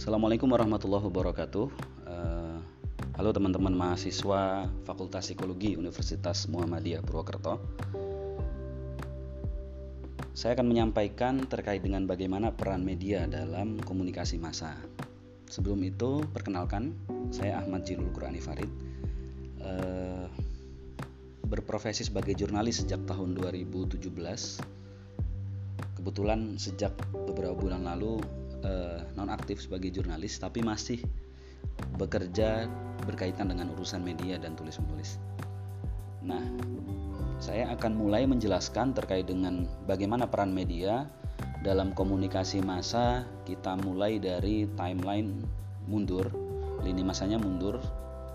Assalamualaikum warahmatullahi wabarakatuh. Uh, halo teman-teman mahasiswa Fakultas Psikologi Universitas Muhammadiyah Purwokerto. Saya akan menyampaikan terkait dengan bagaimana peran media dalam komunikasi massa. Sebelum itu, perkenalkan, saya Ahmad Jilul Qurani Farid. Uh, berprofesi sebagai jurnalis sejak tahun 2017. Kebetulan sejak beberapa bulan lalu uh, nonaktif sebagai jurnalis tapi masih bekerja berkaitan dengan urusan media dan tulis menulis. Nah, saya akan mulai menjelaskan terkait dengan bagaimana peran media dalam komunikasi massa. Kita mulai dari timeline mundur, lini masanya mundur.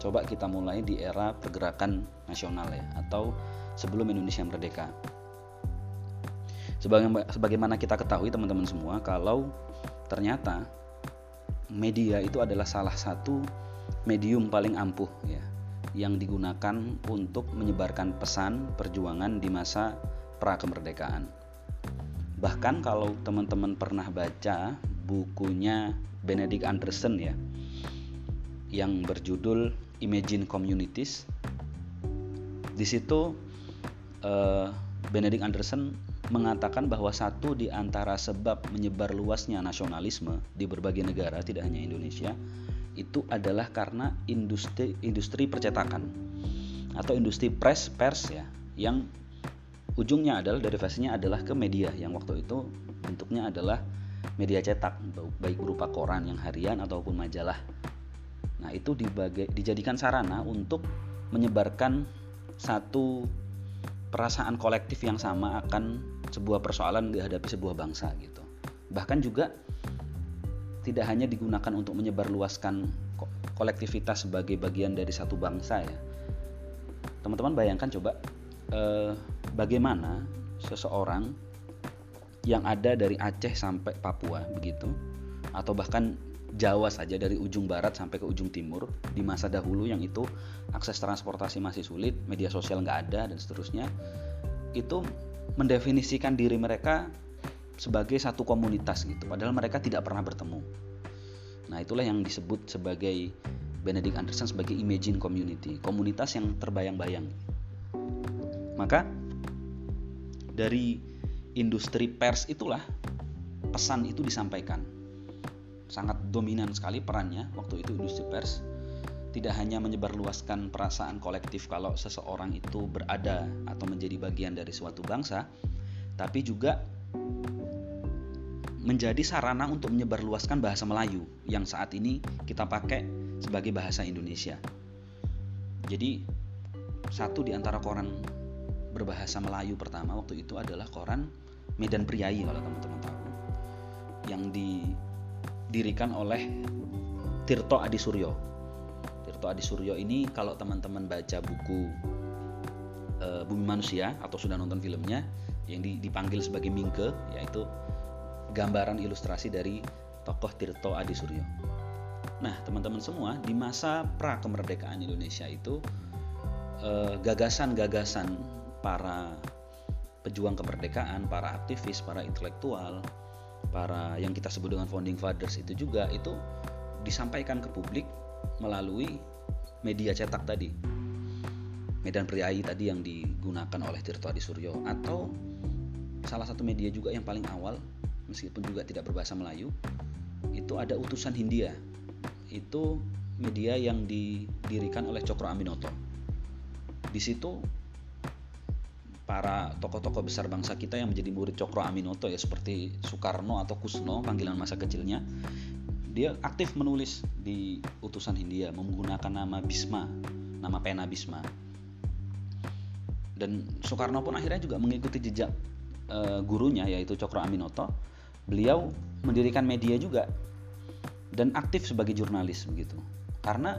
Coba kita mulai di era pergerakan nasional ya atau sebelum Indonesia merdeka. Sebagaimana kita ketahui teman-teman semua kalau ternyata media itu adalah salah satu medium paling ampuh ya yang digunakan untuk menyebarkan pesan perjuangan di masa pra kemerdekaan. Bahkan kalau teman-teman pernah baca bukunya Benedict Anderson ya yang berjudul Imagine Communities. Di situ uh, Benedict Anderson mengatakan bahwa satu di antara sebab menyebar luasnya nasionalisme di berbagai negara, tidak hanya Indonesia, itu adalah karena industri industri percetakan atau industri press pers ya, yang ujungnya adalah derivasinya adalah ke media yang waktu itu bentuknya adalah media cetak baik berupa koran yang harian ataupun majalah. Nah, itu dibagai, dijadikan sarana untuk menyebarkan satu perasaan kolektif yang sama akan sebuah persoalan dihadapi sebuah bangsa gitu. Bahkan juga tidak hanya digunakan untuk menyebarluaskan kolektivitas sebagai bagian dari satu bangsa ya. Teman-teman bayangkan coba eh, bagaimana seseorang yang ada dari Aceh sampai Papua begitu atau bahkan Jawa saja dari ujung barat sampai ke ujung timur di masa dahulu yang itu akses transportasi masih sulit, media sosial nggak ada dan seterusnya itu mendefinisikan diri mereka sebagai satu komunitas gitu padahal mereka tidak pernah bertemu. Nah, itulah yang disebut sebagai Benedict Anderson sebagai imagine community, komunitas yang terbayang-bayang. Maka dari industri pers itulah pesan itu disampaikan sangat dominan sekali perannya waktu itu industri pers tidak hanya menyebarluaskan perasaan kolektif kalau seseorang itu berada atau menjadi bagian dari suatu bangsa, tapi juga menjadi sarana untuk menyebarluaskan bahasa Melayu yang saat ini kita pakai sebagai bahasa Indonesia. Jadi satu di antara koran berbahasa Melayu pertama waktu itu adalah koran Medan Priai kalau teman-teman tahu yang di didirikan oleh Tirto Adi Suryo. Tirto Adi Suryo ini kalau teman-teman baca buku e, Bumi Manusia atau sudah nonton filmnya yang dipanggil sebagai Mingke yaitu gambaran ilustrasi dari tokoh Tirto Adi Suryo. Nah, teman-teman semua di masa pra kemerdekaan Indonesia itu eh, gagasan-gagasan para pejuang kemerdekaan, para aktivis, para intelektual, para yang kita sebut dengan founding fathers itu juga itu disampaikan ke publik melalui media cetak tadi. Medan Priai tadi yang digunakan oleh Tirto Adi Suryo atau salah satu media juga yang paling awal meskipun juga tidak berbahasa Melayu itu ada utusan Hindia. Itu media yang didirikan oleh Cokro Aminoto. Di situ para tokoh-tokoh besar bangsa kita yang menjadi murid Cokro Aminoto ya seperti Soekarno atau Kusno panggilan masa kecilnya dia aktif menulis di utusan Hindia menggunakan nama Bisma nama pena Bisma dan Soekarno pun akhirnya juga mengikuti jejak e, gurunya yaitu Cokro Aminoto. Beliau mendirikan media juga dan aktif sebagai jurnalis begitu. Karena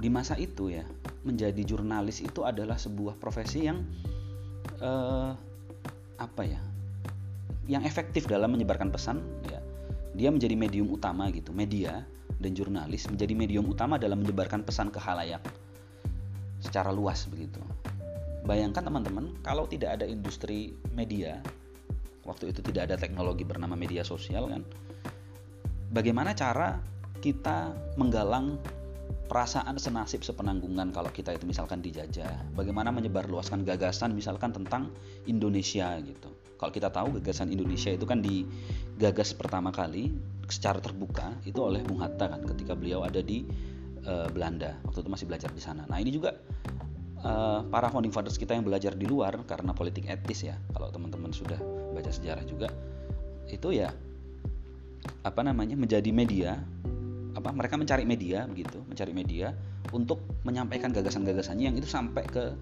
di masa itu ya menjadi jurnalis itu adalah sebuah profesi yang uh, apa ya yang efektif dalam menyebarkan pesan ya dia menjadi medium utama gitu media dan jurnalis menjadi medium utama dalam menyebarkan pesan ke halayak secara luas begitu bayangkan teman-teman kalau tidak ada industri media waktu itu tidak ada teknologi bernama media sosial kan bagaimana cara kita menggalang perasaan senasib sepenanggungan kalau kita itu misalkan dijajah. Bagaimana menyebarluaskan gagasan misalkan tentang Indonesia gitu. Kalau kita tahu gagasan Indonesia itu kan digagas pertama kali secara terbuka itu oleh Bung Hatta kan ketika beliau ada di uh, Belanda. Waktu itu masih belajar di sana. Nah ini juga uh, para founding fathers kita yang belajar di luar karena politik etis ya. Kalau teman-teman sudah baca sejarah juga itu ya apa namanya menjadi media apa mereka mencari media begitu mencari media untuk menyampaikan gagasan-gagasannya yang itu sampai ke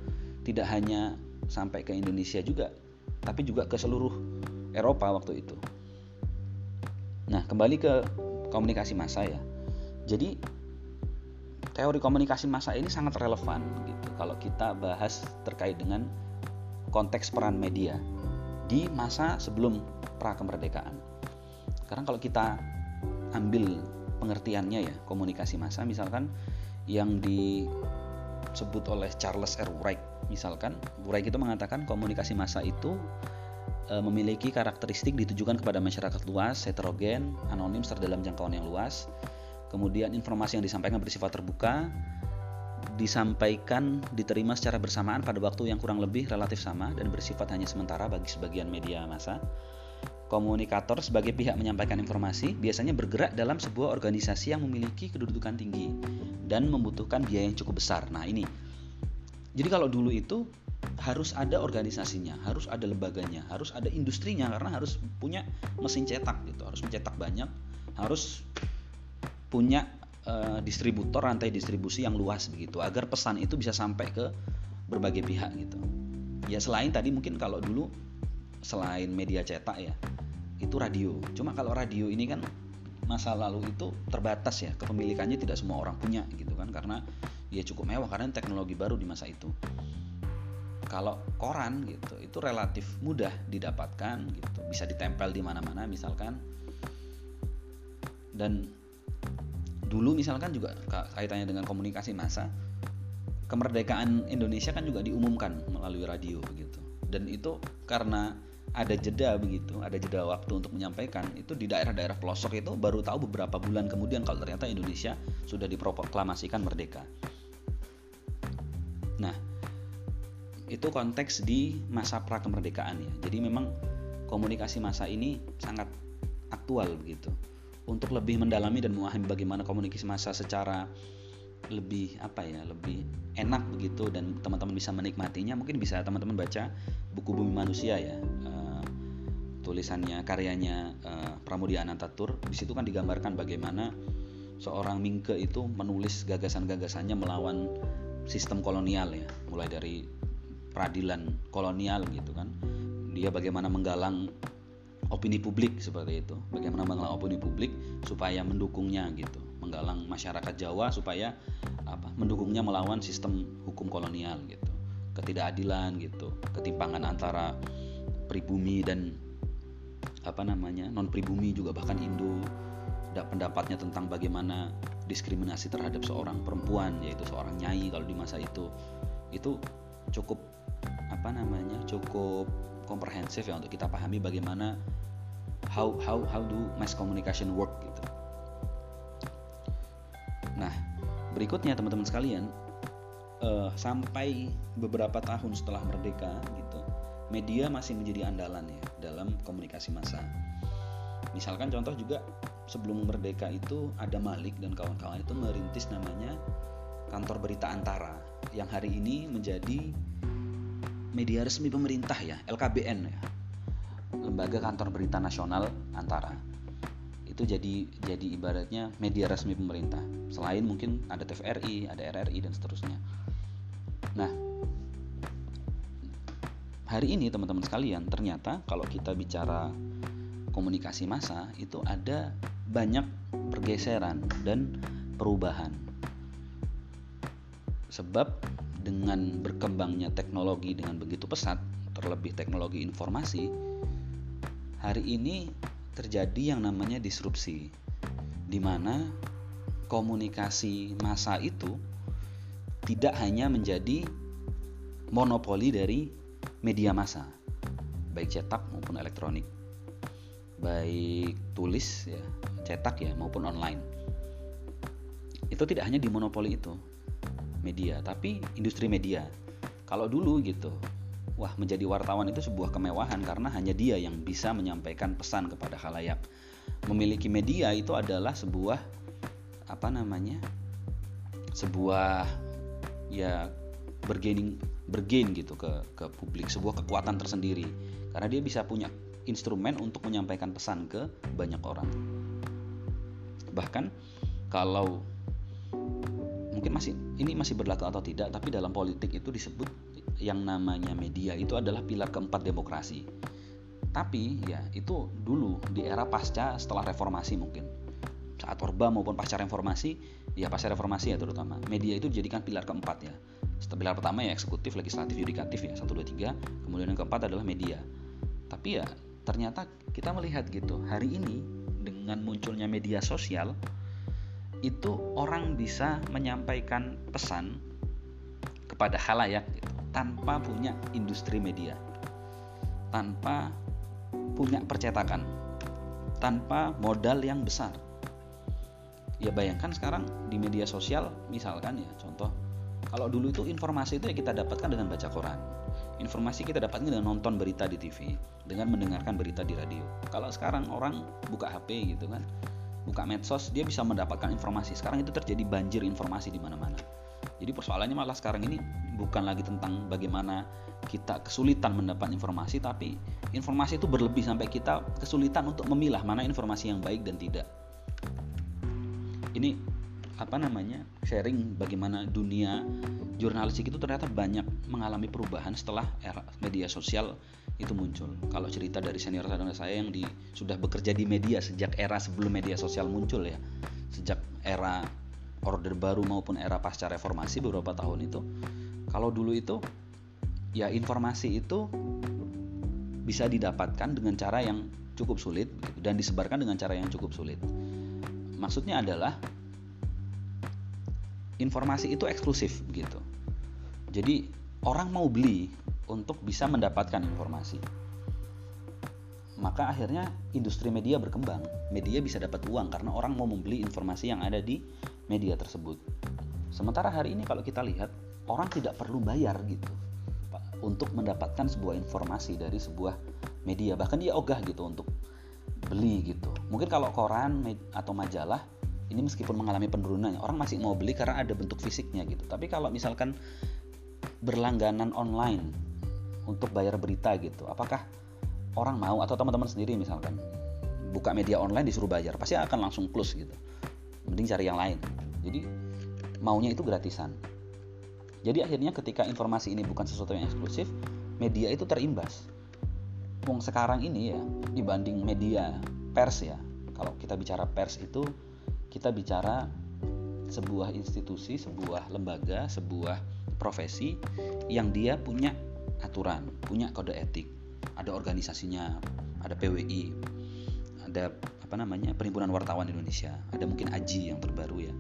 tidak hanya sampai ke Indonesia juga tapi juga ke seluruh Eropa waktu itu nah kembali ke komunikasi massa ya jadi teori komunikasi massa ini sangat relevan gitu kalau kita bahas terkait dengan konteks peran media di masa sebelum pra kemerdekaan. Karena kalau kita ambil pengertiannya ya komunikasi massa misalkan yang disebut oleh Charles R. Wright misalkan Wright itu mengatakan komunikasi massa itu e, memiliki karakteristik ditujukan kepada masyarakat luas, heterogen, anonim serta dalam jangkauan yang luas. Kemudian informasi yang disampaikan bersifat terbuka, disampaikan diterima secara bersamaan pada waktu yang kurang lebih relatif sama dan bersifat hanya sementara bagi sebagian media massa komunikator sebagai pihak menyampaikan informasi biasanya bergerak dalam sebuah organisasi yang memiliki kedudukan tinggi dan membutuhkan biaya yang cukup besar. Nah, ini. Jadi kalau dulu itu harus ada organisasinya, harus ada lembaganya, harus ada industrinya karena harus punya mesin cetak gitu, harus mencetak banyak, harus punya uh, distributor rantai distribusi yang luas begitu agar pesan itu bisa sampai ke berbagai pihak gitu. Ya selain tadi mungkin kalau dulu selain media cetak ya itu radio. Cuma kalau radio ini kan masa lalu itu terbatas ya kepemilikannya tidak semua orang punya gitu kan karena ya cukup mewah karena teknologi baru di masa itu. Kalau koran gitu itu relatif mudah didapatkan gitu bisa ditempel di mana-mana misalkan. Dan dulu misalkan juga kaitannya dengan komunikasi massa kemerdekaan Indonesia kan juga diumumkan melalui radio begitu dan itu karena ada jeda begitu, ada jeda waktu untuk menyampaikan itu di daerah-daerah pelosok itu baru tahu beberapa bulan kemudian kalau ternyata Indonesia sudah diproklamasikan merdeka. Nah, itu konteks di masa pra kemerdekaan ya. Jadi memang komunikasi masa ini sangat aktual begitu. Untuk lebih mendalami dan memahami bagaimana komunikasi masa secara lebih apa ya lebih enak begitu dan teman-teman bisa menikmatinya mungkin bisa teman-teman baca buku bumi manusia ya tulisannya karyanya uh, Pramudia Anantatur. Di situ kan digambarkan bagaimana seorang Mingke itu menulis gagasan-gagasannya melawan sistem kolonial ya. Mulai dari peradilan kolonial gitu kan. Dia bagaimana menggalang opini publik seperti itu. Bagaimana menggalang opini publik supaya mendukungnya gitu. Menggalang masyarakat Jawa supaya apa mendukungnya melawan sistem hukum kolonial gitu. Ketidakadilan gitu. Ketimpangan antara pribumi dan apa namanya non pribumi juga bahkan Indo pendapatnya tentang bagaimana diskriminasi terhadap seorang perempuan yaitu seorang nyai kalau di masa itu itu cukup apa namanya cukup komprehensif ya untuk kita pahami bagaimana how how how do mass communication work gitu. Nah berikutnya teman-teman sekalian uh, sampai beberapa tahun setelah merdeka gitu media masih menjadi andalan ya dalam komunikasi massa. Misalkan contoh juga sebelum merdeka itu ada Malik dan kawan-kawan itu merintis namanya kantor berita Antara yang hari ini menjadi media resmi pemerintah ya LKBN ya. Lembaga kantor berita nasional Antara. Itu jadi jadi ibaratnya media resmi pemerintah. Selain mungkin ada TVRI ada RRI dan seterusnya. Nah hari ini teman-teman sekalian ternyata kalau kita bicara komunikasi massa itu ada banyak pergeseran dan perubahan. Sebab dengan berkembangnya teknologi dengan begitu pesat terlebih teknologi informasi hari ini terjadi yang namanya disrupsi di mana komunikasi massa itu tidak hanya menjadi monopoli dari media massa, baik cetak maupun elektronik. baik tulis ya cetak ya maupun online itu tidak hanya di monopoli itu media tapi industri media kalau dulu gitu wah menjadi wartawan itu sebuah kemewahan karena hanya dia yang bisa menyampaikan pesan kepada khalayak memiliki media itu adalah sebuah apa namanya sebuah ya bergaining bergain gitu ke ke publik sebuah kekuatan tersendiri. Karena dia bisa punya instrumen untuk menyampaikan pesan ke banyak orang. Bahkan kalau mungkin masih ini masih berlaku atau tidak tapi dalam politik itu disebut yang namanya media itu adalah pilar keempat demokrasi. Tapi ya itu dulu di era pasca setelah reformasi mungkin. Saat Orba maupun pasca reformasi ya pasca reformasi ya terutama media itu dijadikan pilar keempat ya pilar pertama ya eksekutif legislatif yudikatif ya satu dua tiga. Kemudian yang keempat adalah media. Tapi ya ternyata kita melihat gitu hari ini dengan munculnya media sosial itu orang bisa menyampaikan pesan kepada halayak gitu, tanpa punya industri media. Tanpa punya percetakan. Tanpa modal yang besar. Ya bayangkan sekarang di media sosial misalkan ya contoh kalau dulu itu informasi itu ya kita dapatkan dengan baca koran. Informasi kita dapatkan dengan nonton berita di TV, dengan mendengarkan berita di radio. Kalau sekarang orang buka HP gitu kan, buka medsos, dia bisa mendapatkan informasi. Sekarang itu terjadi banjir informasi di mana-mana. Jadi persoalannya malah sekarang ini bukan lagi tentang bagaimana kita kesulitan mendapat informasi tapi informasi itu berlebih sampai kita kesulitan untuk memilah mana informasi yang baik dan tidak ini apa namanya sharing bagaimana dunia jurnalistik itu ternyata banyak mengalami perubahan setelah era media sosial itu muncul. Kalau cerita dari senior senior saya yang di, sudah bekerja di media sejak era sebelum media sosial muncul ya, sejak era order baru maupun era pasca reformasi beberapa tahun itu. Kalau dulu itu ya informasi itu bisa didapatkan dengan cara yang cukup sulit gitu, dan disebarkan dengan cara yang cukup sulit. Maksudnya adalah informasi itu eksklusif gitu. Jadi orang mau beli untuk bisa mendapatkan informasi. Maka akhirnya industri media berkembang. Media bisa dapat uang karena orang mau membeli informasi yang ada di media tersebut. Sementara hari ini kalau kita lihat orang tidak perlu bayar gitu untuk mendapatkan sebuah informasi dari sebuah media bahkan dia ogah gitu untuk beli gitu mungkin kalau koran atau majalah ini meskipun mengalami penurunan orang masih mau beli karena ada bentuk fisiknya gitu tapi kalau misalkan berlangganan online untuk bayar berita gitu apakah orang mau atau teman-teman sendiri misalkan buka media online disuruh bayar pasti akan langsung close gitu mending cari yang lain jadi maunya itu gratisan jadi akhirnya ketika informasi ini bukan sesuatu yang eksklusif, media itu terimbas. Wong sekarang ini ya dibanding media pers ya. Kalau kita bicara pers itu kita bicara sebuah institusi, sebuah lembaga, sebuah profesi yang dia punya aturan, punya kode etik, ada organisasinya, ada PWI, ada apa namanya Perhimpunan Wartawan Indonesia, ada mungkin AJI yang terbaru ya,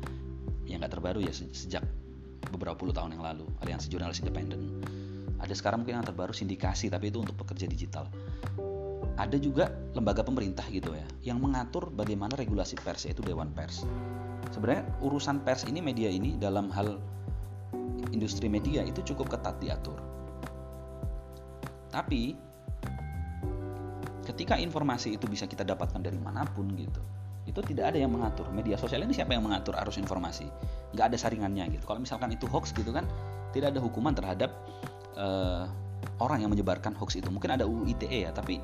yang nggak terbaru ya sejak beberapa puluh tahun yang lalu. Aliansi jurnalis independen. Ada sekarang mungkin yang terbaru sindikasi tapi itu untuk pekerja digital ada juga lembaga pemerintah gitu ya yang mengatur bagaimana regulasi pers yaitu Dewan Pers. Sebenarnya urusan pers ini media ini dalam hal industri media itu cukup ketat diatur. Tapi ketika informasi itu bisa kita dapatkan dari mana pun gitu itu tidak ada yang mengatur. Media sosial ini siapa yang mengatur arus informasi? Nggak ada saringannya gitu. Kalau misalkan itu hoax gitu kan tidak ada hukuman terhadap uh, orang yang menyebarkan hoax itu. Mungkin ada UU ITE ya tapi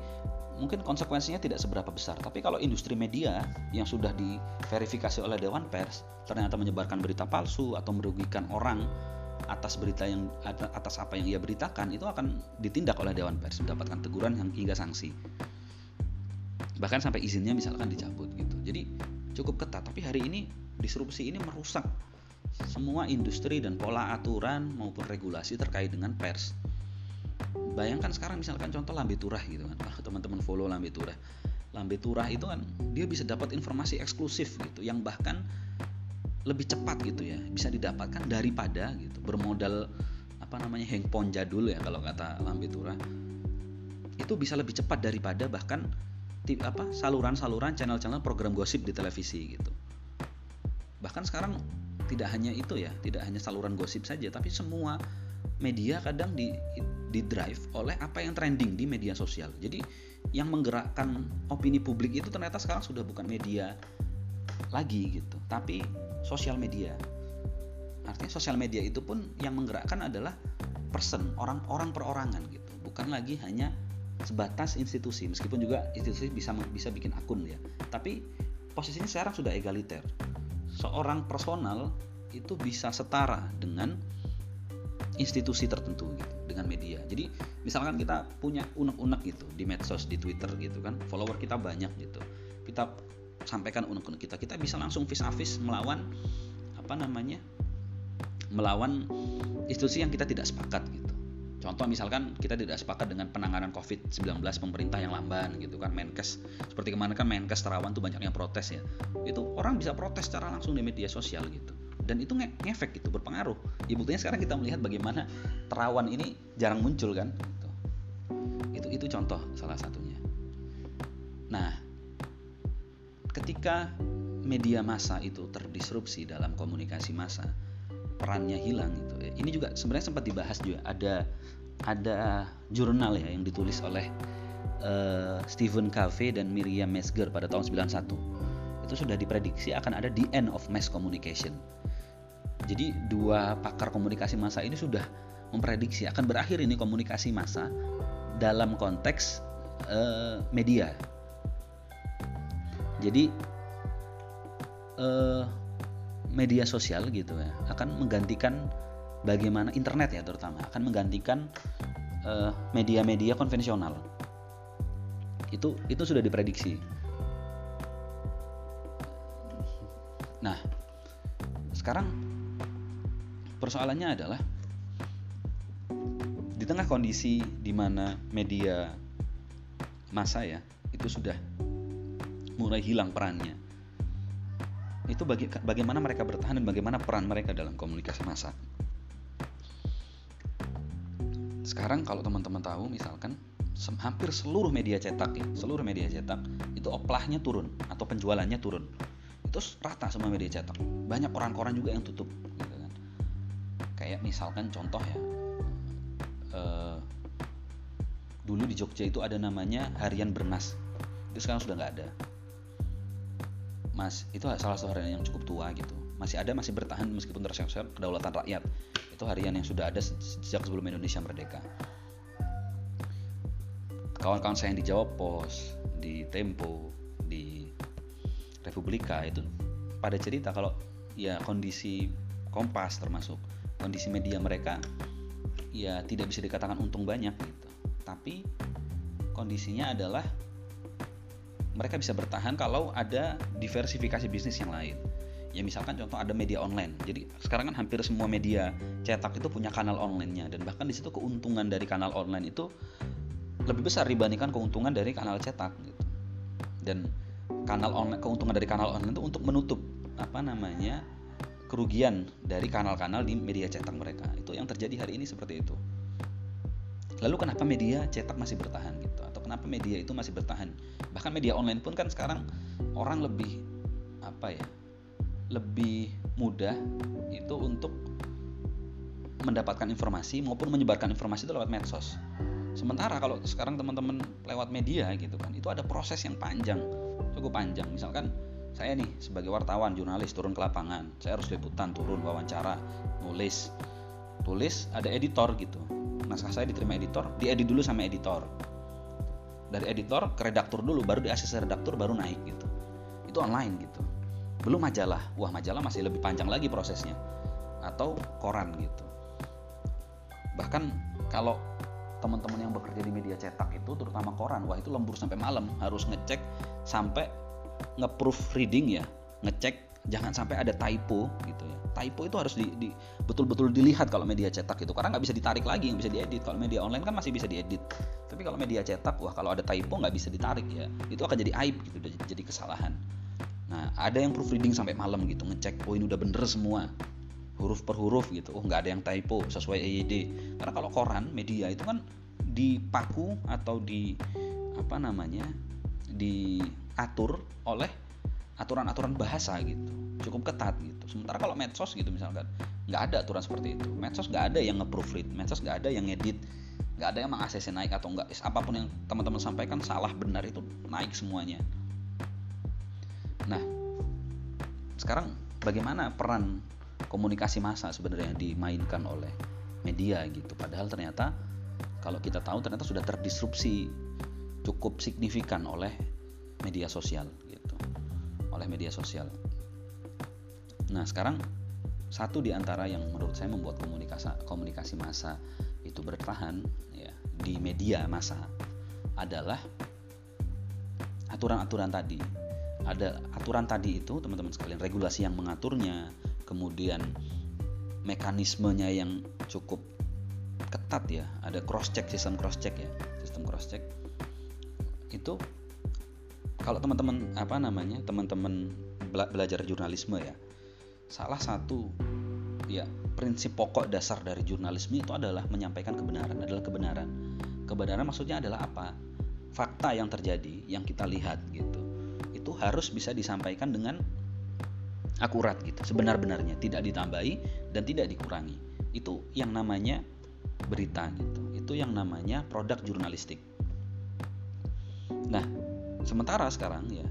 mungkin konsekuensinya tidak seberapa besar. Tapi kalau industri media yang sudah diverifikasi oleh Dewan Pers ternyata menyebarkan berita palsu atau merugikan orang atas berita yang atas apa yang ia beritakan itu akan ditindak oleh Dewan Pers mendapatkan teguran yang hingga sanksi. Bahkan sampai izinnya misalkan dicabut gitu. Jadi cukup ketat. Tapi hari ini disrupsi ini merusak semua industri dan pola aturan maupun regulasi terkait dengan pers bayangkan sekarang misalkan contoh Lambe Turah gitu kan. Kalau teman-teman follow Lambe Turah. Lambe Turah itu kan dia bisa dapat informasi eksklusif gitu yang bahkan lebih cepat gitu ya bisa didapatkan daripada gitu bermodal apa namanya handphone jadul ya kalau kata Lambe Turah. Itu bisa lebih cepat daripada bahkan apa saluran-saluran channel-channel program gosip di televisi gitu. Bahkan sekarang tidak hanya itu ya tidak hanya saluran gosip saja tapi semua media kadang di di drive oleh apa yang trending di media sosial. Jadi yang menggerakkan opini publik itu ternyata sekarang sudah bukan media lagi gitu tapi sosial media. Artinya sosial media itu pun yang menggerakkan adalah person orang-orang perorangan gitu. Bukan lagi hanya sebatas institusi meskipun juga institusi bisa bisa bikin akun ya. Tapi posisinya sekarang sudah egaliter. Seorang personal itu bisa setara dengan institusi tertentu gitu dengan media. Jadi misalkan kita punya unek-unek gitu di medsos, di Twitter gitu kan, follower kita banyak gitu. Kita sampaikan unek-unek kita, kita bisa langsung vis a vis melawan apa namanya? melawan institusi yang kita tidak sepakat gitu. Contoh misalkan kita tidak sepakat dengan penanganan COVID-19 pemerintah yang lamban gitu kan Menkes seperti kemarin kan Menkes Terawan tuh banyak yang protes ya. Itu orang bisa protes secara langsung di media sosial gitu. Dan itu nge ngefek gitu berpengaruh. Ya buktinya sekarang kita melihat bagaimana Terawan ini jarang muncul kan gitu. Itu itu contoh salah satunya. Nah, ketika media massa itu terdisrupsi dalam komunikasi massa, perannya hilang itu. Ini juga sebenarnya sempat dibahas juga ada ada jurnal ya yang ditulis oleh uh, Stephen Covey dan Miriam Mesger pada tahun 91 itu sudah diprediksi akan ada the end of mass communication jadi dua pakar komunikasi massa ini sudah memprediksi akan berakhir ini komunikasi massa dalam konteks uh, media jadi uh, media sosial gitu ya akan menggantikan bagaimana internet ya terutama akan menggantikan eh, media-media konvensional. Itu itu sudah diprediksi. Nah, sekarang persoalannya adalah di tengah kondisi di mana media masa ya itu sudah mulai hilang perannya. Itu baga bagaimana mereka bertahan dan bagaimana peran mereka dalam komunikasi massa. sekarang kalau teman-teman tahu misalkan hampir seluruh media cetak ya seluruh media cetak itu oplahnya turun atau penjualannya turun itu rata semua media cetak banyak koran-koran juga yang tutup kayak misalkan contoh ya uh, dulu di Jogja itu ada namanya harian Bernas. Itu sekarang sudah nggak ada. Mas itu salah satu harian yang cukup tua gitu. Masih ada masih bertahan meskipun terseok kedaulatan rakyat. Itu harian yang sudah ada sejak sebelum Indonesia merdeka. Kawan-kawan saya yang di Jawa Pos, di Tempo, di Republika itu pada cerita kalau ya kondisi Kompas termasuk kondisi media mereka ya tidak bisa dikatakan untung banyak gitu. Tapi kondisinya adalah mereka bisa bertahan kalau ada diversifikasi bisnis yang lain. Ya misalkan contoh ada media online. Jadi sekarang kan hampir semua media cetak itu punya kanal online-nya dan bahkan di situ keuntungan dari kanal online itu lebih besar dibandingkan keuntungan dari kanal cetak gitu. Dan kanal online keuntungan dari kanal online itu untuk menutup apa namanya kerugian dari kanal-kanal di media cetak mereka itu yang terjadi hari ini seperti itu lalu kenapa media cetak masih bertahan gitu atau kenapa media itu masih bertahan bahkan media online pun kan sekarang orang lebih apa ya lebih mudah itu untuk mendapatkan informasi maupun menyebarkan informasi itu lewat medsos. Sementara kalau sekarang teman-teman lewat media gitu kan, itu ada proses yang panjang, cukup panjang. Misalkan saya nih sebagai wartawan, jurnalis turun ke lapangan, saya harus liputan, turun wawancara, nulis, tulis, ada editor gitu. Naskah saya diterima editor, diedit dulu sama editor. Dari editor ke redaktur dulu, baru di redaktur baru naik gitu. Itu online gitu. Belum majalah. Wah majalah masih lebih panjang lagi prosesnya. Atau koran gitu. Bahkan kalau teman-teman yang bekerja di media cetak itu terutama koran wah itu lembur sampai malam. Harus ngecek sampai nge-proof reading ya ngecek jangan sampai ada typo gitu ya typo itu harus di, di betul-betul dilihat kalau media cetak itu karena nggak bisa ditarik lagi nggak bisa diedit kalau media online kan masih bisa diedit tapi kalau media cetak wah kalau ada typo nggak bisa ditarik ya itu akan jadi aib gitu jadi kesalahan Nah, ada yang proofreading sampai malam gitu, ngecek oh ini udah bener semua huruf per huruf gitu. Oh, nggak ada yang typo sesuai EYD. Karena kalau koran media itu kan dipaku atau di apa namanya? Diatur oleh aturan-aturan bahasa gitu. Cukup ketat gitu. Sementara kalau medsos gitu misalkan nggak ada aturan seperti itu. Medsos nggak ada yang nge-proofread medsos nggak ada yang ngedit nggak ada yang meng naik atau enggak apa pun yang teman-teman sampaikan salah benar itu naik semuanya. Nah sekarang bagaimana peran komunikasi massa sebenarnya dimainkan oleh media gitu? Padahal ternyata kalau kita tahu ternyata sudah terdisrupsi cukup signifikan oleh media sosial gitu. Oleh media sosial. Nah sekarang satu di antara yang menurut saya membuat komunikasi komunikasi massa itu bertahan ya di media massa adalah aturan-aturan tadi. Ada aturan tadi itu teman-teman sekalian regulasi yang mengaturnya kemudian mekanismenya yang cukup ketat ya. Ada cross check sistem cross check ya. Sistem cross check itu kalau teman-teman apa namanya teman-teman belajar jurnalisme ya salah satu ya prinsip pokok dasar dari jurnalisme itu adalah menyampaikan kebenaran adalah kebenaran. Kebenaran maksudnya adalah apa? Fakta yang terjadi yang kita lihat gitu. Itu harus bisa disampaikan dengan akurat gitu. Sebenar-benarnya. Tidak ditambahi dan tidak dikurangi. Itu yang namanya berita gitu. Itu yang namanya produk jurnalistik. Nah sementara sekarang ya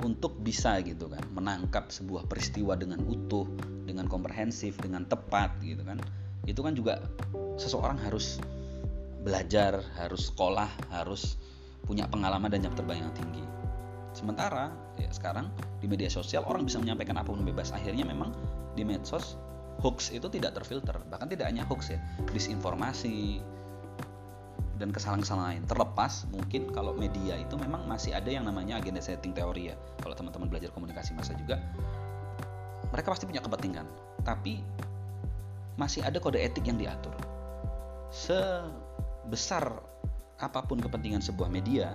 untuk bisa gitu kan menangkap sebuah peristiwa dengan utuh dengan komprehensif dengan tepat gitu kan itu kan juga seseorang harus belajar harus sekolah harus punya pengalaman dan jam terbang yang tinggi Sementara ya sekarang di media sosial orang bisa menyampaikan apa pun bebas. Akhirnya memang di medsos hoax itu tidak terfilter. Bahkan tidak hanya hoax ya, disinformasi dan kesalahan-kesalahan lain. Terlepas mungkin kalau media itu memang masih ada yang namanya agenda setting teori ya. Kalau teman-teman belajar komunikasi masa juga mereka pasti punya kepentingan. Tapi masih ada kode etik yang diatur. Sebesar apa pun kepentingan sebuah media,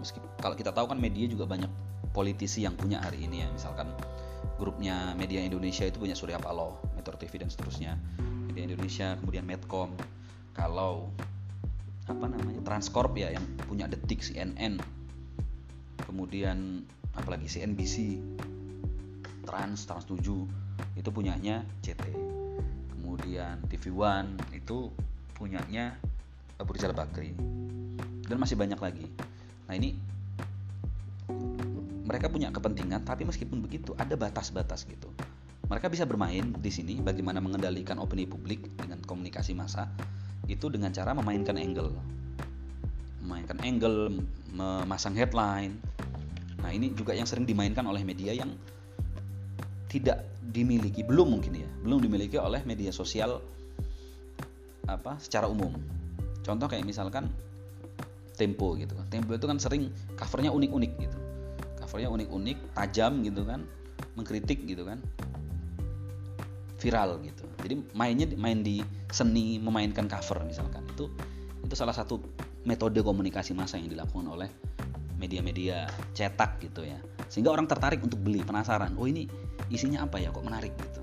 meski kalau kita tahu kan media juga banyak politisi yang punya hari ini ya misalkan grupnya media Indonesia itu punya Surya Paloh, Metro TV dan seterusnya media Indonesia kemudian Medcom kalau apa namanya Transcorp ya yang punya Detik CNN kemudian apalagi CNBC Trans Trans 7 itu punyanya CT kemudian TV One itu punyanya Abu Rizal Bakri. Dan masih banyak lagi. Nah ini mereka punya kepentingan, tapi meskipun begitu ada batas-batas gitu. Mereka bisa bermain di sini bagaimana mengendalikan opini publik dengan komunikasi massa itu dengan cara memainkan angle, memainkan angle, memasang headline. Nah ini juga yang sering dimainkan oleh media yang tidak dimiliki, belum mungkin ya, belum dimiliki oleh media sosial apa secara umum. Contoh kayak misalkan Tempo gitu. Tempo itu kan sering covernya unik-unik gitu. Covernya unik-unik, tajam gitu kan, mengkritik gitu kan. Viral gitu. Jadi mainnya main di seni memainkan cover misalkan. Itu itu salah satu metode komunikasi massa yang dilakukan oleh media-media cetak gitu ya. Sehingga orang tertarik untuk beli, penasaran. Oh ini isinya apa ya kok menarik gitu.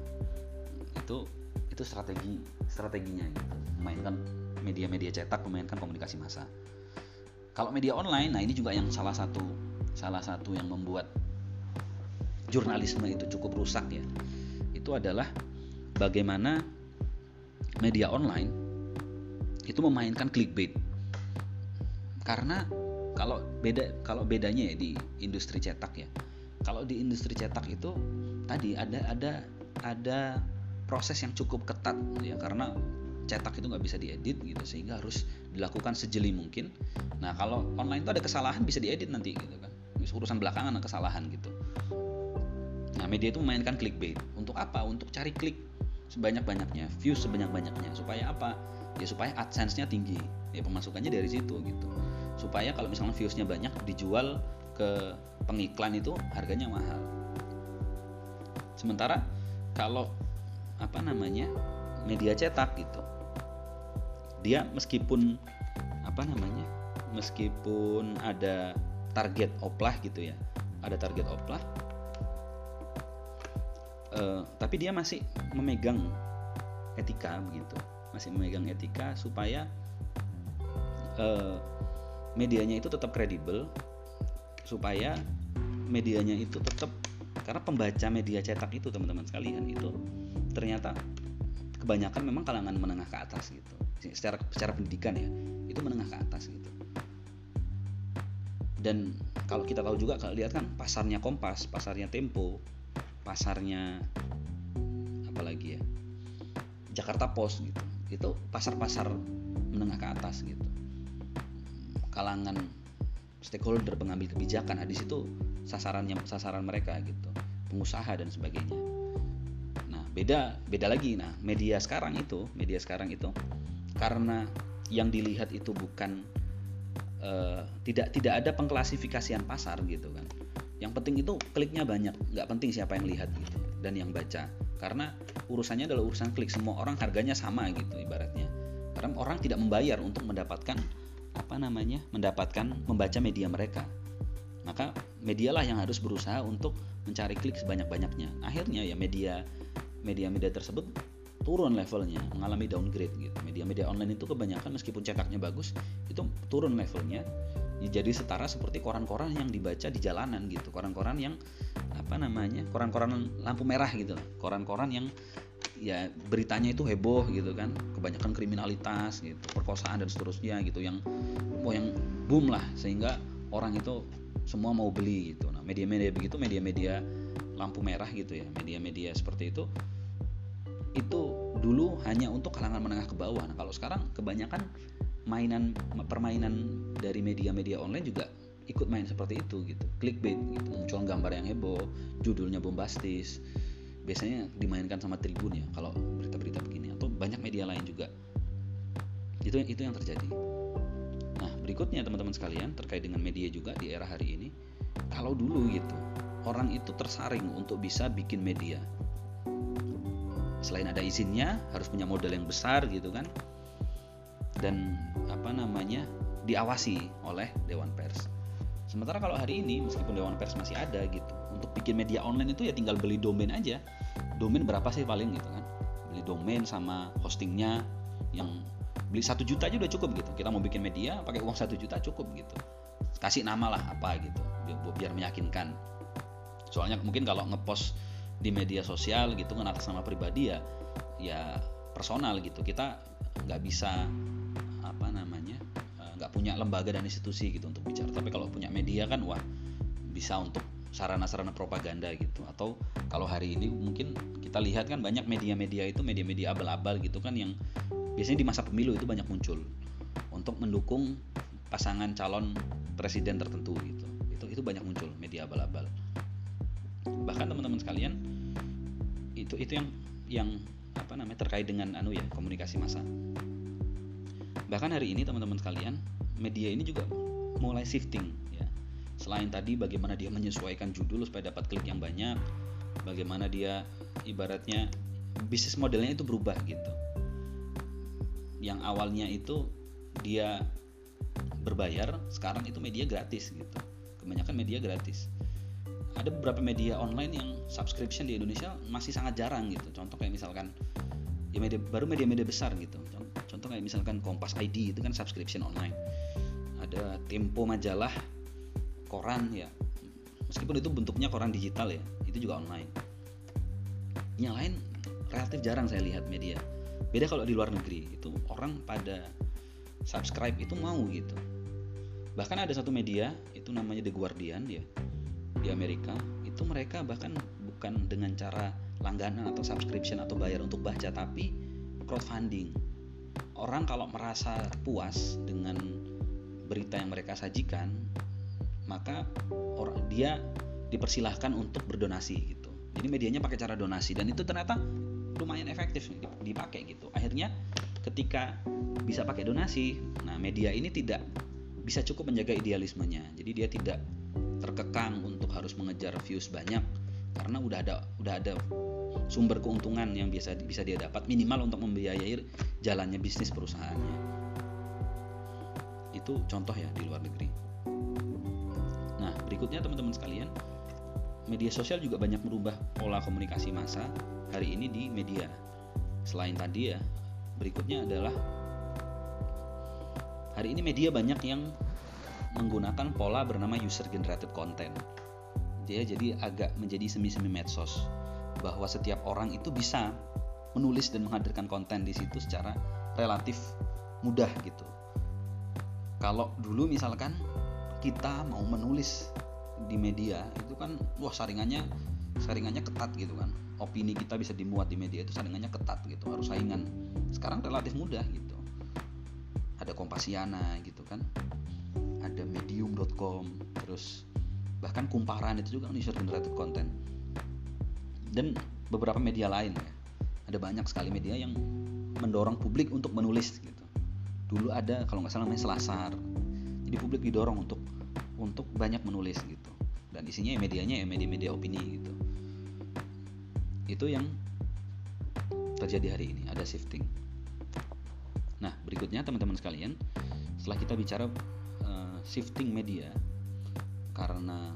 Itu itu strategi strateginya gitu. Memainkan media-media cetak memainkan komunikasi massa. Kalau media online, nah ini juga yang salah satu salah satu yang membuat jurnalisme itu cukup rusak ya. Itu adalah bagaimana media online itu memainkan clickbait. Karena kalau beda kalau bedanya ya di industri cetak ya. Kalau di industri cetak itu tadi ada ada ada proses yang cukup ketat ya karena cetak itu nggak bisa diedit gitu sehingga harus dilakukan sejeli mungkin. Nah kalau online itu ada kesalahan bisa diedit nanti gitu kan. Urusan belakangan kesalahan gitu. Nah media itu memainkan clickbait. Untuk apa? Untuk cari klik sebanyak-banyaknya views sebanyak-banyaknya. Supaya apa? Ya supaya adsense-nya tinggi. Ya pemasukannya dari situ gitu. Supaya kalau misalnya viewsnya banyak dijual ke pengiklan itu harganya mahal. Sementara kalau apa namanya media cetak gitu. Dia meskipun apa namanya meskipun ada target oplah gitu ya. Ada target oplah uh, tapi dia masih memegang etika begitu. Masih memegang etika supaya uh, medianya itu tetap kredibel supaya medianya itu tetap karena pembaca media cetak itu teman-teman sekalian itu ternyata kebanyakan memang kalangan menengah ke atas gitu. Secara secara pendidikan ya itu menengah ke atas gitu. Dan kalau kita tahu juga kalau lihat kan pasarnya Kompas pasarnya Tempo pasarnya apalagi ya Jakarta Post gitu. Itu pasar-pasar menengah ke atas gitu. Kalangan stakeholder pengambil kebijakan nah, di situ sasarannya sasaran mereka gitu. Pengusaha dan sebagainya. Nah beda beda lagi. Nah media sekarang itu media sekarang itu karena yang dilihat itu bukan uh, tidak tidak ada pengklasifikasian pasar gitu kan yang penting itu kliknya banyak nggak penting siapa yang lihat gitu dan yang baca karena urusannya adalah urusan klik semua orang harganya sama gitu ibaratnya karena orang tidak membayar untuk mendapatkan apa namanya mendapatkan membaca media mereka maka medialah yang harus berusaha untuk mencari klik sebanyak-banyaknya akhirnya ya media media-media tersebut turun levelnya, mengalami downgrade gitu. Media-media online itu kebanyakan meskipun cetaknya bagus, itu turun levelnya. Ya, jadi setara seperti koran-koran yang dibaca di jalanan gitu, koran-koran yang apa namanya, koran-koran lampu merah gitu, koran-koran yang ya beritanya itu heboh gitu kan, kebanyakan kriminalitas gitu, perkosaan dan seterusnya gitu, yang mau yang boom lah sehingga orang itu semua mau beli gitu. Nah media-media begitu, media-media lampu merah gitu ya, media-media seperti itu itu dulu hanya untuk kalangan menengah ke bawah. Nah, kalau sekarang kebanyakan mainan permainan dari media-media online juga ikut main seperti itu gitu. Clickbait gitu, muncul gambar yang heboh, judulnya bombastis. Biasanya dimainkan sama Tribun ya kalau berita-berita begini atau banyak media lain juga. Itu itu yang terjadi. Nah, berikutnya teman-teman sekalian terkait dengan media juga di era hari ini. Kalau dulu gitu, orang itu tersaring untuk bisa bikin media selain ada izinnya harus punya modal yang besar gitu kan dan apa namanya diawasi oleh dewan pers. Sementara kalau hari ini meskipun dewan pers masih ada gitu untuk bikin media online itu ya tinggal beli domain aja. Domain berapa sih paling gitu kan? Beli domain sama hostingnya yang beli satu juta aja udah cukup gitu. Kita mau bikin media pakai uang satu juta cukup gitu. Kasih nama lah apa gitu biar, meyakinkan. Soalnya mungkin kalau ngepost di media sosial gitu kan atas nama pribadi ya ya personal gitu. Kita nggak bisa punya lembaga dan institusi gitu untuk bicara. Tapi kalau punya media kan wah bisa untuk sarana-sarana propaganda gitu. Atau kalau hari ini mungkin kita lihat kan banyak media-media itu media-media abal-abal gitu kan yang biasanya di masa pemilu itu banyak muncul untuk mendukung pasangan calon presiden tertentu gitu. Itu itu banyak muncul media abal-abal. Bahkan teman-teman sekalian itu itu yang yang apa namanya terkait dengan anu ya komunikasi massa. Bahkan hari ini teman-teman sekalian media ini juga mulai shifting ya. Selain tadi bagaimana dia menyesuaikan judul supaya dapat klik yang banyak bagaimana dia ibaratnya bisnis modelnya itu berubah gitu. Yang awalnya itu dia berbayar sekarang itu media gratis gitu. Kebanyakan media gratis. Ada beberapa media online yang subscription di Indonesia masih sangat jarang gitu. Contoh kayak misalkan ya media baru media-media besar gitu kayak misalkan Kompas ID itu kan subscription online. Ada Tempo majalah koran ya. Meskipun itu bentuknya koran digital ya itu juga online. Yang lain relatif jarang saya lihat media. Beda kalau di luar negeri itu orang pada subscribe itu mau gitu. Bahkan ada satu media itu namanya The Guardian ya di Amerika itu mereka bahkan bukan dengan cara langganan atau subscription atau bayar untuk baca tapi crowdfunding orang kalau merasa puas dengan berita yang mereka sajikan maka orang dia dipersilahkan untuk berdonasi gitu. Jadi medianya pakai cara donasi dan itu ternyata lumayan efektif dipakai gitu. Akhirnya ketika bisa pakai donasi nah media ini tidak bisa cukup menjaga idealismenya. Jadi dia tidak terkekang untuk harus mengejar views banyak karena udah ada udah ada sumber keuntungan yang biasa bisa dia dapat minimal untuk membiayai jalannya bisnis perusahaannya. Itu contoh ya di luar negeri. Nah berikutnya teman-teman sekalian media sosial juga banyak merubah pola komunikasi massa hari ini di media. Selain tadi ya berikutnya adalah hari ini media banyak yang menggunakan pola bernama user generated content. Dia jadi agak menjadi semi-semi medsos bahwa setiap orang itu bisa menulis dan menghadirkan konten di situ secara relatif mudah gitu. Kalau dulu misalkan kita mau menulis di media itu kan wah saringannya saringannya ketat gitu kan. Opini kita bisa dimuat di media itu saringannya ketat gitu harus saingan. Sekarang relatif mudah gitu. Ada Kompasiana gitu kan ada medium.com terus bahkan kumparan itu juga kan user generated content dan beberapa media lain ya. Ada banyak sekali media yang mendorong publik untuk menulis gitu. Dulu ada kalau nggak salah namanya Selasar. Jadi publik didorong untuk untuk banyak menulis gitu. Dan isinya ya medianya ya media-media opini gitu. Itu yang terjadi hari ini ada shifting. Nah berikutnya teman-teman sekalian setelah kita bicara uh, shifting media karena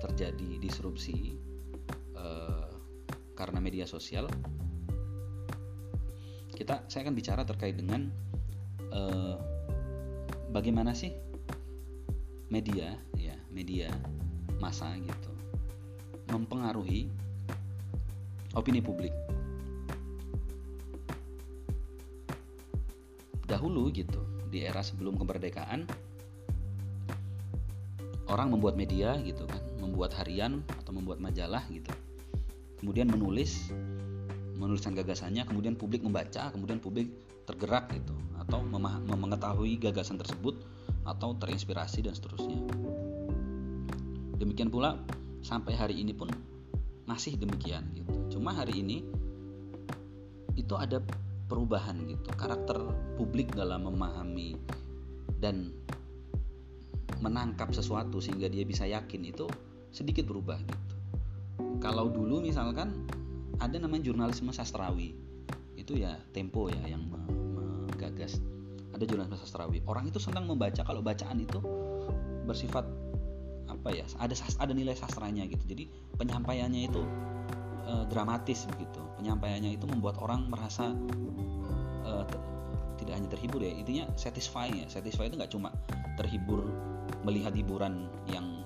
terjadi disrupsi karena media sosial kita saya akan bicara terkait dengan uh, bagaimana sih media ya media masa gitu mempengaruhi opini publik. Dahulu gitu di era sebelum kemerdekaan orang membuat media gitu kan membuat harian atau membuat majalah gitu kemudian menulis menuliskan gagasannya kemudian publik membaca kemudian publik tergerak gitu atau mengetahui gagasan tersebut atau terinspirasi dan seterusnya. Demikian pula sampai hari ini pun masih demikian gitu. Cuma hari ini itu ada perubahan gitu karakter publik dalam memahami dan menangkap sesuatu sehingga dia bisa yakin itu sedikit berubah gitu kalau dulu misalkan ada namanya jurnalisme sastrawi. Itu ya Tempo ya yang menggagas ada jurnalisme sastrawi. Orang itu senang membaca. Kalau bacaan itu bersifat apa ya ada ada nilai sastranya gitu. Jadi penyampaiannya itu e, dramatis begitu. Penyampaiannya itu membuat orang merasa e, tidak hanya terhibur ya. Intinya satisfying ya. Satisfy itu nggak cuma terhibur melihat hiburan yang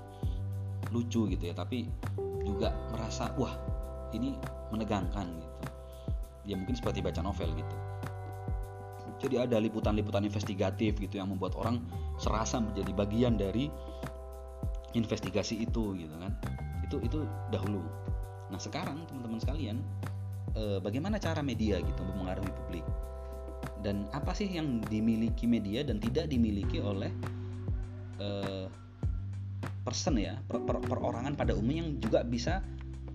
lucu gitu ya. Tapi juga merasa wah ini menegangkan gitu. Ya mungkin seperti baca novel gitu. Jadi ada liputan-liputan investigatif gitu yang membuat orang serasa menjadi bagian dari investigasi itu gitu kan. Itu itu dahulu. Nah sekarang teman-teman sekalian eh, bagaimana cara media gitu mempengaruhi publik? Dan apa sih yang dimiliki media dan tidak dimiliki oleh uh, person ya per, per, perorangan pada umumnya yang juga bisa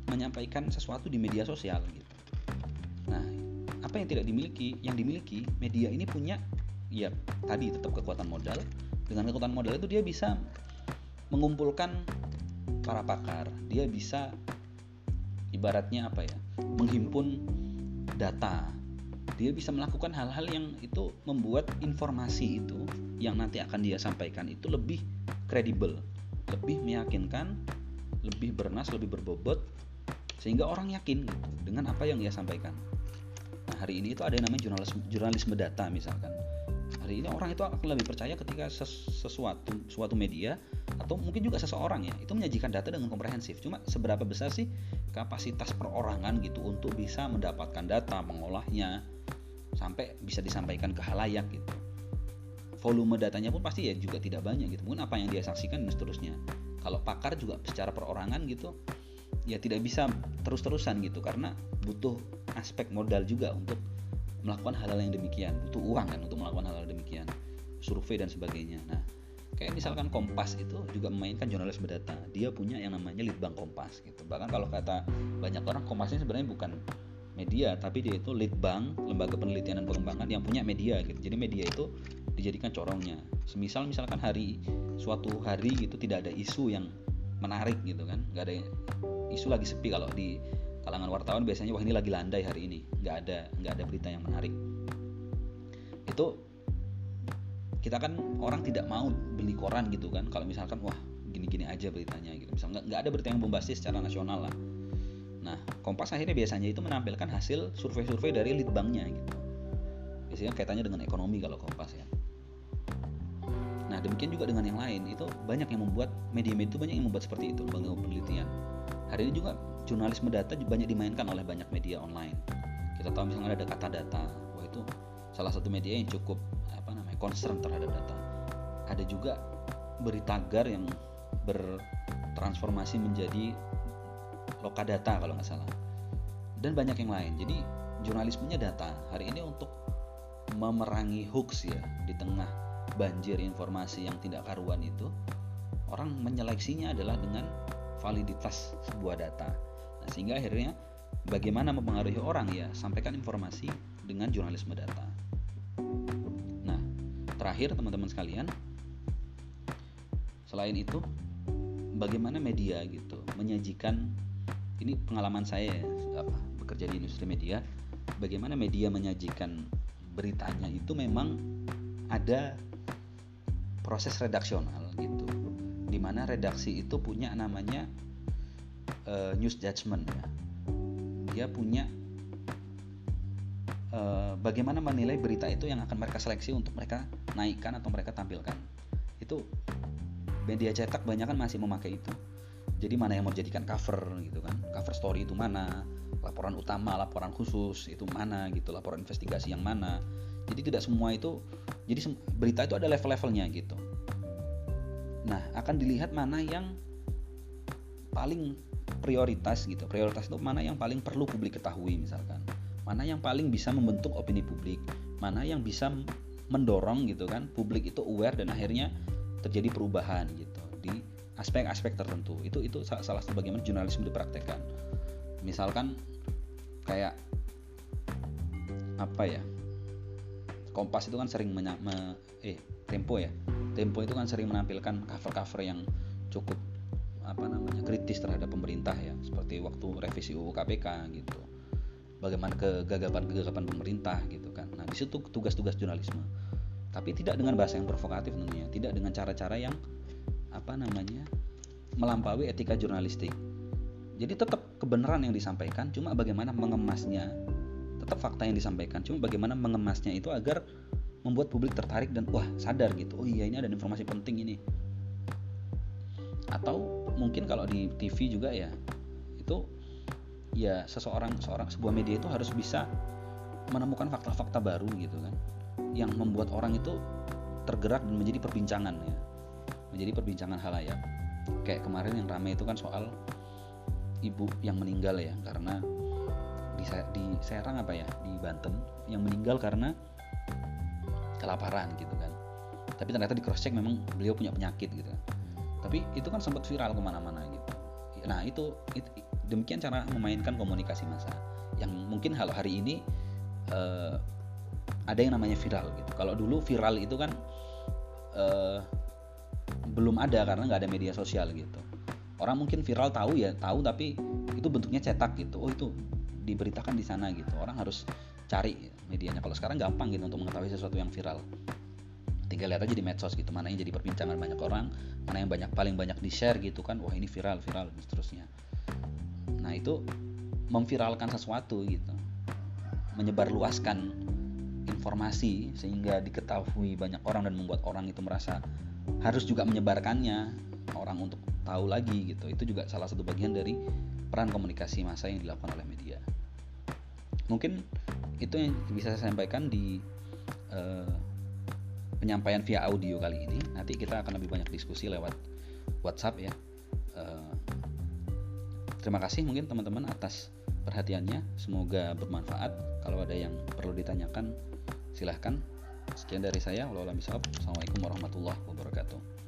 menyampaikan sesuatu di media sosial gitu. Nah, apa yang tidak dimiliki? Yang dimiliki media ini punya ya tadi tetap kekuatan modal. Dengan kekuatan modal itu dia bisa mengumpulkan para pakar. Dia bisa ibaratnya apa ya? menghimpun data dia bisa melakukan hal-hal yang itu membuat informasi itu yang nanti akan dia sampaikan itu lebih kredibel, lebih meyakinkan, lebih bernas, lebih berbobot sehingga orang yakin gitu dengan apa yang dia sampaikan. Nah, hari ini itu ada yang namanya jurnalisme, jurnalisme data misalkan. Hari ini orang itu akan lebih percaya ketika sesuatu suatu media atau mungkin juga seseorang ya itu menyajikan data dengan komprehensif. Cuma seberapa besar sih kapasitas perorangan gitu untuk bisa mendapatkan data, mengolahnya, sampai bisa disampaikan ke halayak gitu volume datanya pun pasti ya juga tidak banyak gitu. Mungkin apa yang dia saksikan dan seterusnya. Kalau pakar juga secara perorangan gitu ya tidak bisa terus-terusan gitu karena butuh aspek modal juga untuk melakukan hal-hal yang demikian. Butuh uang kan untuk melakukan hal-hal demikian survei dan sebagainya. Nah kayak misalkan Kompas itu juga memainkan jurnalis berdata. Dia punya yang namanya litbang Kompas gitu. Bahkan kalau kata banyak orang Kompas ini sebenarnya bukan media tapi dia itu lead bank lembaga penelitian dan pengembangan yang punya media gitu. Jadi media itu dijadikan corongnya. Semisal misalkan hari suatu hari gitu tidak ada isu yang menarik gitu kan. Nggak ada isu lagi sepi kalau di kalangan wartawan biasanya wah ini lagi landai hari ini. Nggak ada nggak ada berita yang menarik. Itu kita kan orang tidak mau beli koran gitu kan. Kalau misalkan wah gini-gini aja beritanya gitu. Misalnya nggak ada berita yang bombastis secara nasional lah. Nah, Kompas akhirnya biasanya itu menampilkan hasil survei-survei dari litbangnya gitu. Biasanya kaitannya dengan ekonomi kalau Kompas ya. Nah, demikian juga dengan yang lain itu banyak yang membuat media-media itu banyak yang membuat seperti itu lembaga penelitian. Hari ini juga jurnalisme data banyak dimainkan oleh banyak media online. Kita tahu misalnya ada kata data, wah itu salah satu media yang cukup apa namanya concern terhadap data. Ada juga berita gar yang bertransformasi menjadi lokadata kalau nggak salah dan banyak yang lain jadi jurnalismenya data hari ini untuk memerangi hoax ya di tengah banjir informasi yang tidak karuan itu orang menyeleksinya adalah dengan validitas sebuah data. Nah, sehingga akhirnya bagaimana mempengaruhi orang? Ya sampaikan informasi dengan jurnalisme data. Nah terakhir teman-teman sekalian selain itu bagaimana media gitu menyajikan ini pengalaman saya apa, bekerja di industri media bagaimana media menyajikan beritanya itu memang ada proses redaksional gitu di mana redaksi itu punya namanya uh, news judgment ya. Dia punya uh, bagaimana menilai berita itu yang akan mereka seleksi untuk mereka naikkan atau mereka tampilkan. Itu media cetak banyak kan masih memakai itu. Jadi mana yang mau dijadikan cover gitu kan? Cover story itu mana? Laporan utama laporan khusus itu mana gitu? Laporan investigasi yang mana jadi tidak semua itu jadi berita itu ada level-levelnya gitu. Nah akan dilihat mana yang paling prioritas gitu. Prioritas itu mana yang paling perlu publik ketahui misalkan. Mana yang paling bisa membentuk opini publik. Mana yang bisa mendorong gitu kan publik itu aware dan akhirnya terjadi perubahan gitu di aspek-aspek tertentu. Itu itu salah satu bagaimana jurnalisme dipraktekkan. Misalkan kayak apa ya Kompas itu kan sering menya, me, eh Tempo ya. Tempo itu kan sering menampilkan cover-cover yang cukup apa namanya kritis terhadap pemerintah ya. Seperti waktu revisi UU KPK gitu. Bagaimana kegagapan-kegagapan pemerintah gitu kan. Nah di situ tugas-tugas jurnalisme. Tapi tidak dengan bahasa yang provokatif tentunya. Tidak dengan cara-cara yang apa namanya melampaui etika jurnalistik. Jadi tetap kebenaran yang disampaikan cuma bagaimana mengemasnya tetap fakta yang disampaikan. Cuma bagaimana mengemasnya itu agar membuat publik tertarik dan wah sadar gitu. Oh iya ini ada informasi penting ini. Atau mungkin kalau di TV juga ya itu ya seseorang seorang sebuah media itu harus bisa menemukan fakta-fakta baru gitu kan yang membuat orang itu tergerak dan menjadi perbincangan ya. Menjadi perbincangan halayak. Kayak kemarin yang ramai itu kan soal ibu yang meninggal ya karena di, di Serang apa ya? Di Banten yang meninggal karena kelaparan gitu kan. Tapi ternyata di cross check memang beliau punya penyakit gitu tapi itu kan sempat viral ke mana-mana gitu. Nah itu, itu demikian cara memainkan komunikasi massa. Yang mungkin hal hari ini uh, ada yang namanya viral gitu. Kalau dulu viral itu kan uh, belum ada karena nggak ada media sosial gitu. Orang mungkin viral tahu ya tahu tapi itu bentuknya cetak gitu. Oh itu diberitakan di sana gitu. Orang harus cari medianya. Kalau sekarang gampang gitu untuk mengetahui sesuatu yang viral. Tinggal lihat aja di medsos gitu mana yang jadi perbincangan banyak orang mana yang banyak paling banyak di share gitu kan. Wah ini viral viral dan seterusnya. Nah itu memviralkan sesuatu gitu. Menyebarluaskan informasi sehingga diketahui banyak orang dan membuat orang itu merasa harus juga menyebarkannya. Orang untuk tahu lagi gitu. Itu juga salah satu bagian dari peran komunikasi massa yang dilakukan oleh media. Mungkin itu yang bisa saya sampaikan di uh, penyampaian via audio kali ini. Nanti kita akan lebih banyak diskusi lewat WhatsApp ya. Uh, terima kasih mungkin teman-teman atas perhatiannya. Semoga bermanfaat. Kalau ada yang perlu ditanyakan, silahkan. Sekian dari saya, Assalamualaikum warahmatullahi wabarakatuh.